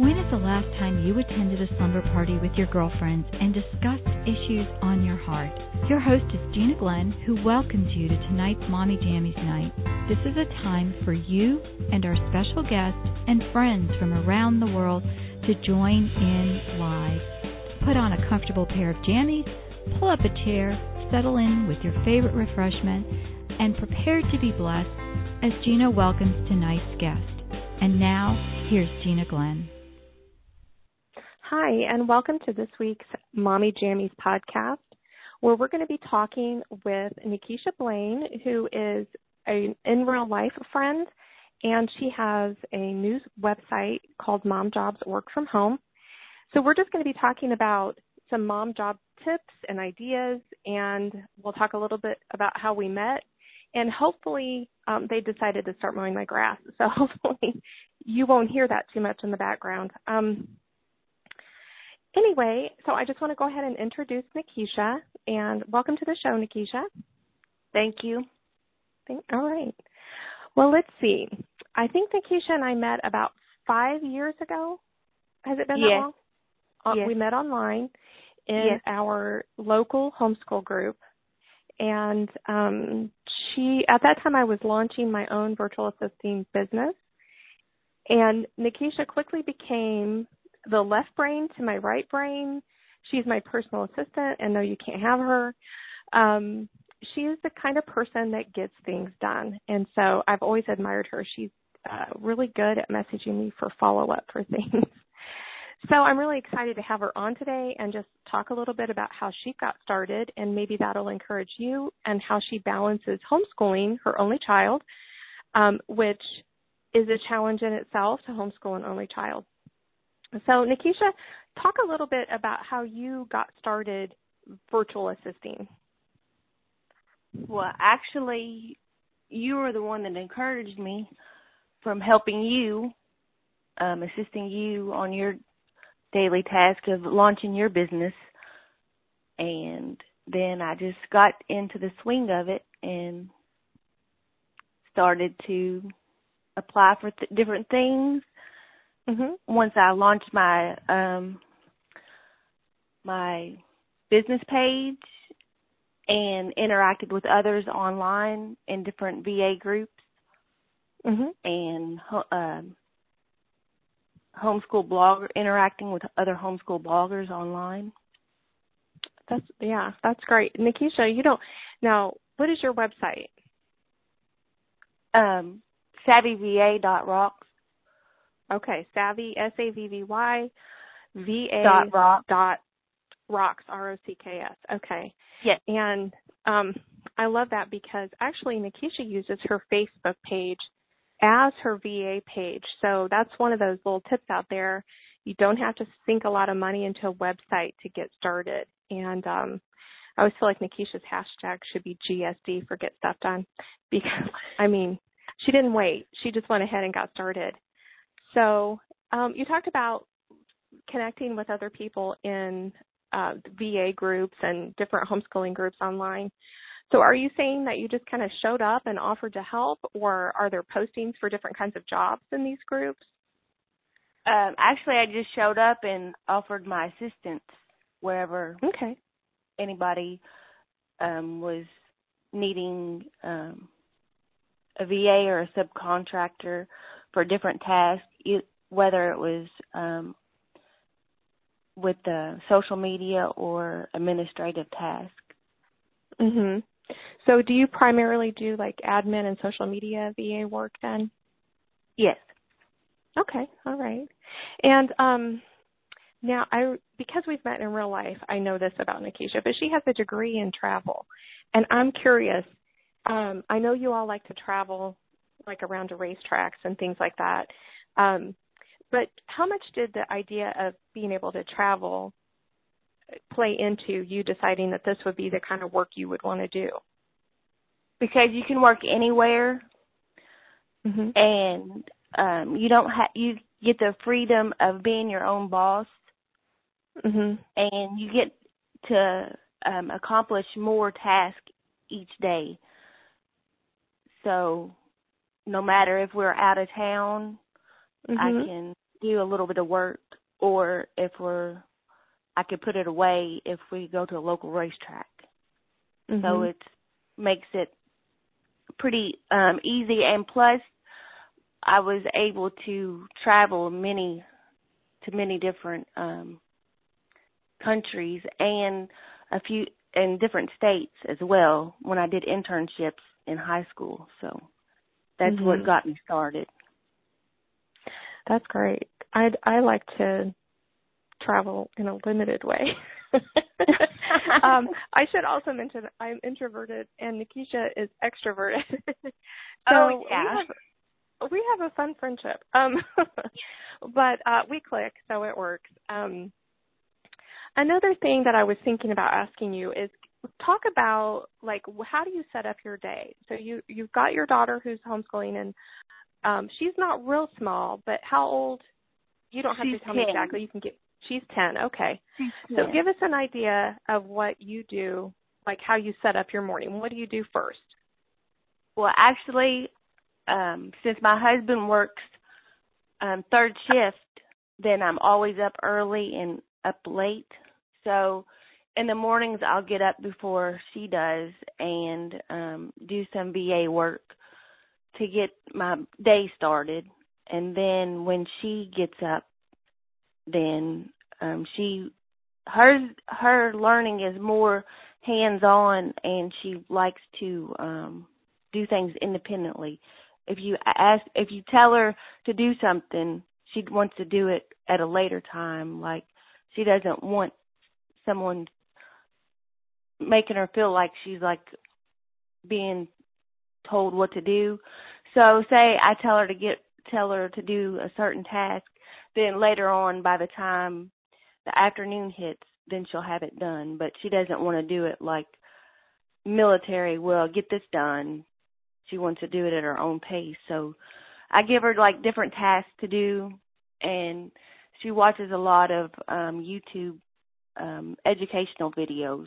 When is the last time you attended a slumber party with your girlfriends and discussed issues on your heart? Your host is Gina Glenn, who welcomes you to tonight's Mommy Jammies Night. This is a time for you and our special guests and friends from around the world to join in live. Put on a comfortable pair of jammies, pull up a chair, settle in with your favorite refreshment, and prepare to be blessed as Gina welcomes tonight's guest. And now, here's Gina Glenn. Hi, and welcome to this week's Mommy Jammies podcast, where we're going to be talking with Nakisha Blaine, who is an in real life friend, and she has a news website called Mom Jobs Work From Home. So we're just going to be talking about some mom job tips and ideas, and we'll talk a little bit about how we met. And hopefully, um, they decided to start mowing my grass. So hopefully, you won't hear that too much in the background. Um, Anyway, so I just want to go ahead and introduce Nakisha and welcome to the show, Nakisha. Thank you. Thank, all right. Well, let's see. I think Nakisha and I met about five years ago. Has it been yes. that long? Uh, yes. We met online in yes. our local homeschool group. And um, she, at that time, I was launching my own virtual assisting business. And Nakisha quickly became the left brain to my right brain. She's my personal assistant, and no, you can't have her. Um, she is the kind of person that gets things done, and so I've always admired her. She's uh, really good at messaging me for follow up for things. So I'm really excited to have her on today and just talk a little bit about how she got started, and maybe that'll encourage you and how she balances homeschooling her only child, um, which is a challenge in itself to homeschool an only child. So, Nakisha, talk a little bit about how you got started virtual assisting. Well, actually, you were the one that encouraged me from helping you, um, assisting you on your daily task of launching your business. And then I just got into the swing of it and started to apply for th- different things Mm-hmm. Once I launched my um my business page and interacted with others online in different VA groups mm-hmm. and um, homeschool blogger interacting with other homeschool bloggers online. That's yeah, that's great. Nakisha, you don't now what is your website? Um savvyva.rocks. Okay, savvy S A V V Y V A dot rock dot rocks R O C K S. Okay. Yes. And um I love that because actually Nakisha uses her Facebook page as her VA page. So that's one of those little tips out there. You don't have to sink a lot of money into a website to get started. And um I always feel like Nakisha's hashtag should be GSD for get stuff done because I mean she didn't wait. She just went ahead and got started. So um, you talked about connecting with other people in uh, VA groups and different homeschooling groups online. So are you saying that you just kind of showed up and offered to help, or are there postings for different kinds of jobs in these groups? Um, actually, I just showed up and offered my assistance wherever okay. anybody um, was needing um, a VA or a subcontractor for different tasks, whether it was um, with the social media or administrative tasks. Mhm. So, do you primarily do like admin and social media VA work then? Yes. Okay. All right. And um, now, I because we've met in real life, I know this about Nakisha, but she has a degree in travel, and I'm curious. Um, I know you all like to travel like around to racetracks and things like that. Um, but how much did the idea of being able to travel play into you deciding that this would be the kind of work you would want to do? Because you can work anywhere, mm-hmm. and um, you don't have you get the freedom of being your own boss, mm-hmm. and you get to um, accomplish more tasks each day. So no matter if we're out of town, mm-hmm. I can do a little bit of work, or if we're, I could put it away if we go to a local racetrack. Mm-hmm. So it makes it pretty um easy and plus I was able to travel many to many different um countries and a few in different states as well when I did internships in high school. So that's Mhm. what got me started. That's great. I I like to travel in a limited way. um, I should also mention I'm introverted and Nakisha is extroverted. so Oh, yeah. we have we have a fun friendship. Um, but uh, we click, so it works. Um, another thing that I was thinking about asking you is talk about like how do you set up your day? So you you've got your daughter who's homeschooling and um, she's not real small, but how old? You don't have She's to tell me exactly. You can get. She's ten. Okay. So give us an idea of what you do, like how you set up your morning. What do you do first? Well, actually, um, since my husband works um, third shift, then I'm always up early and up late. So in the mornings, I'll get up before she does and um, do some VA work to get my day started. And then when she gets up, then um, she her her learning is more hands on and she likes to um do things independently if you ask if you tell her to do something she wants to do it at a later time like she doesn't want someone making her feel like she's like being told what to do. So say i tell her to get tell her to do a certain task then later on by the time the afternoon hits then she'll have it done. But she doesn't want to do it like military well get this done. She wants to do it at her own pace. So i give her like different tasks to do and she watches a lot of um youtube um educational videos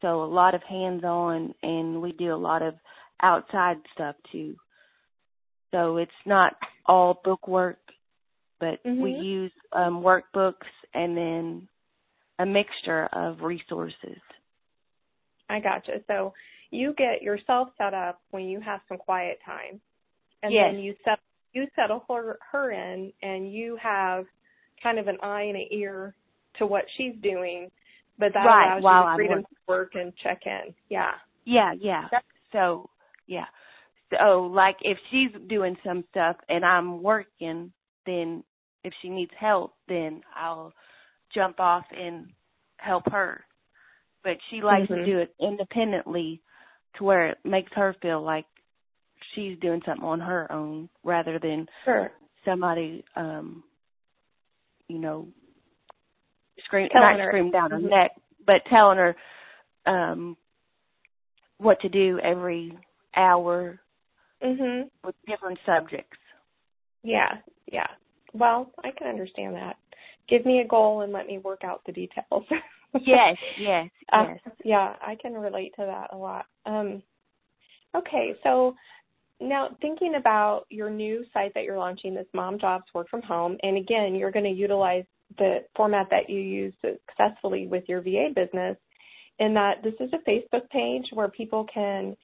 so a lot of hands on and we do a lot of outside stuff too so it's not all book work but we Mhm. use um workbooks and then a mixture of resources I gotcha. So you get yourself set up when you have some quiet time, and Yes. then you set you settle her her in, and you have kind of an eye and an ear to what she's doing, but that Right, allows while you the freedom to work and check in. Yeah. Yeah, yeah. Yep. So, yeah. So, like, if she's doing some stuff and I'm working, then if she needs help, then I'll jump off and help her. But she likes Mhm. to do it independently to where it makes her feel like she's doing something on her own rather than Sure. somebody, um, you know, scream, Telling not her. scream down her Mhm. neck, but telling her, um, what to do every hour Mhm. with different subjects. Yeah. Yeah. Well, I can understand that. Give me a goal and let me work out the details. Yes, yes, Uh, yes. yeah, I can relate to that a lot. Um, okay, so now thinking about your new site that you're launching, this Mom Jobs Work from Home, and again, you're going to utilize the format that you use successfully with your VA business, in that this is a Facebook page where people can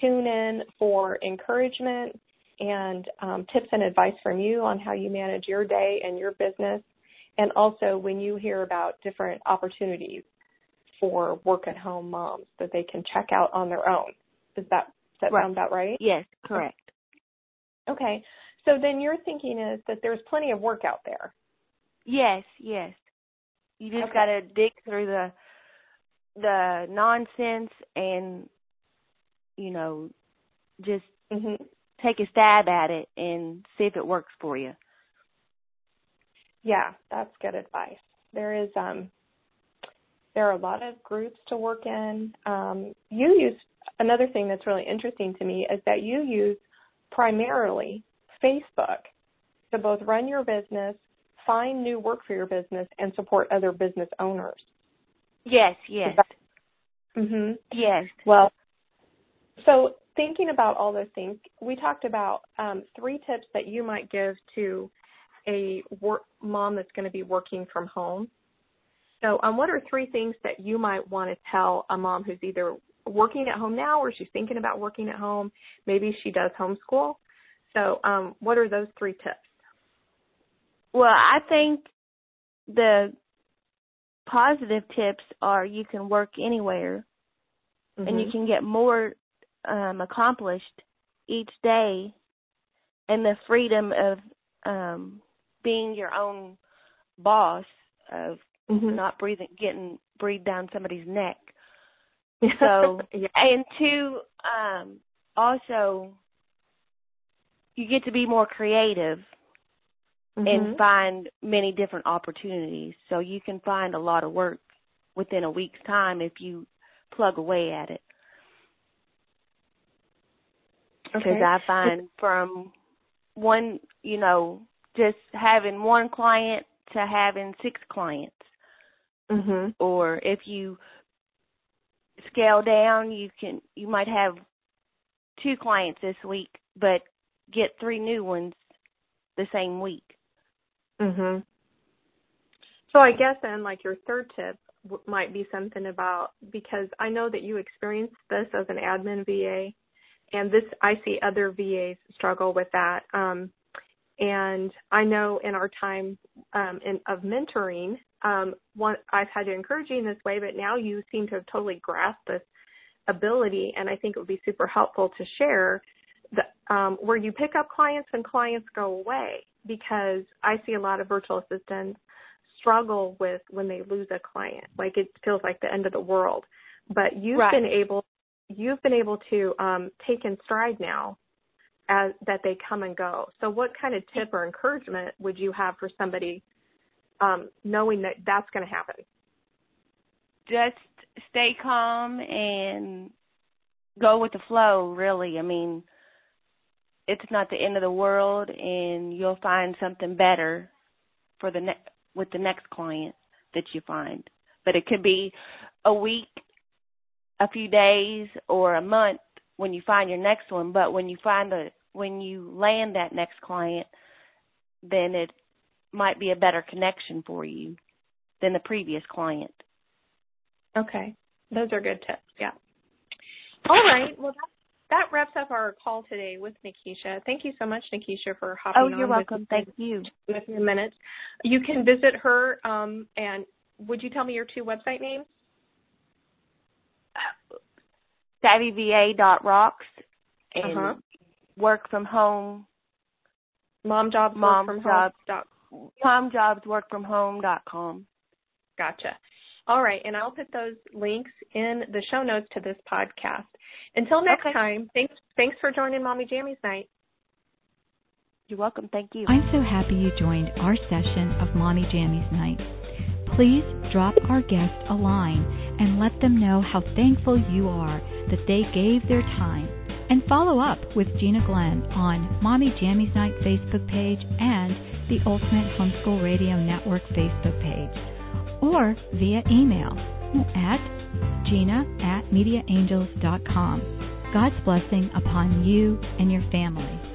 tune in for encouragement and um, tips and advice from you on how you manage your day and your business and also when you hear about different opportunities for work at home moms that they can check out on their own. Does that does that Right. sound about right? Yes, correct. Okay. So then your thinking is that there's plenty of work out there. Yes, yes. You just Okay. got to dig through the the nonsense and you know just hmm take a stab at it and see if it works for you. Yeah, that's good advice. There is um there are a lot of groups to work in. Um, you use another thing that's really interesting to me is that you use primarily Facebook to both run your business, find new work for your business, and support other business owners. Yes, yes. hmm Yes. Well, so thinking about all those things, we talked about um, three tips that you might give to a work, mom that's going to be working from home. So, um, what are three things that you might want to tell a mom who's either working at home now or she's thinking about working at home? Maybe she does homeschool. So, um, what are those three tips? Well, I think the positive tips are you can work anywhere mm-hmm. and you mm-hmm. can get more um accomplished each day and the freedom of um being your own boss of mm-hmm. not breathing getting breathed down somebody's neck so yeah. and two um also you get to be more creative mm-hmm. and find many different opportunities so you can find a lot of work within a week's time if you plug away at it because okay. I find from one, you know, just having one client to having six clients. Mm-hmm. Or if you scale down, you can you might have two clients this week, but get three new ones the same week. Mhm. So I guess then, like your third tip might be something about because I know that you experienced this as an admin VA and this I see other VAs struggle with that. Um, and I know in our time um, in, of mentoring, um, one I've had to encourage you in this way, but now you seem to have totally grasped this ability, and I think it would be super helpful to share the, um, where you pick up clients and clients go away because I see a lot of virtual assistants struggle with when they lose a client, like it feels like the end of the world. But you've right. been able you've been able to um, take in stride now as that they come and go. So, what kind of tip or encouragement would you have for somebody um, knowing that that's going to happen? Just stay calm and go with the flow. Really, I mean, it's not the end of the world, and you'll find something better for the with the next client that you find. But it could be a week a few days or a month when you find your next one, but when you find the when you land that next client, then it might be a better connection for you than the previous client. Okay. Those are good tips. Yeah. All right. Well, that, that wraps up our call today with Nakisha. Thank you so much, Nakisha, for hopping on. Oh, you're welcome. With, Thank you. With your minutes. You can visit her. Um, and would you tell me your two website names? savvyva.rocks and uh-huh. work from home. Mom jobs mom work from jobs, home. Mom jobs work from home dot com. Gotcha. All right, and I'll put those links in the show notes to this podcast. Until next okay. time, thanks thanks for joining Mommy Jammies Night. You're welcome. Thank you. I'm so happy you joined our session of Mommy Jammies Night. Please drop our guest a line and let them know how thankful you are that they gave their time. And follow up with Gina Glenn on Mommy Jammies Night Facebook page and the Ultimate Homeschool Radio Network Facebook page, or via email at gina at mediaangels.com. God's blessing upon you and your family.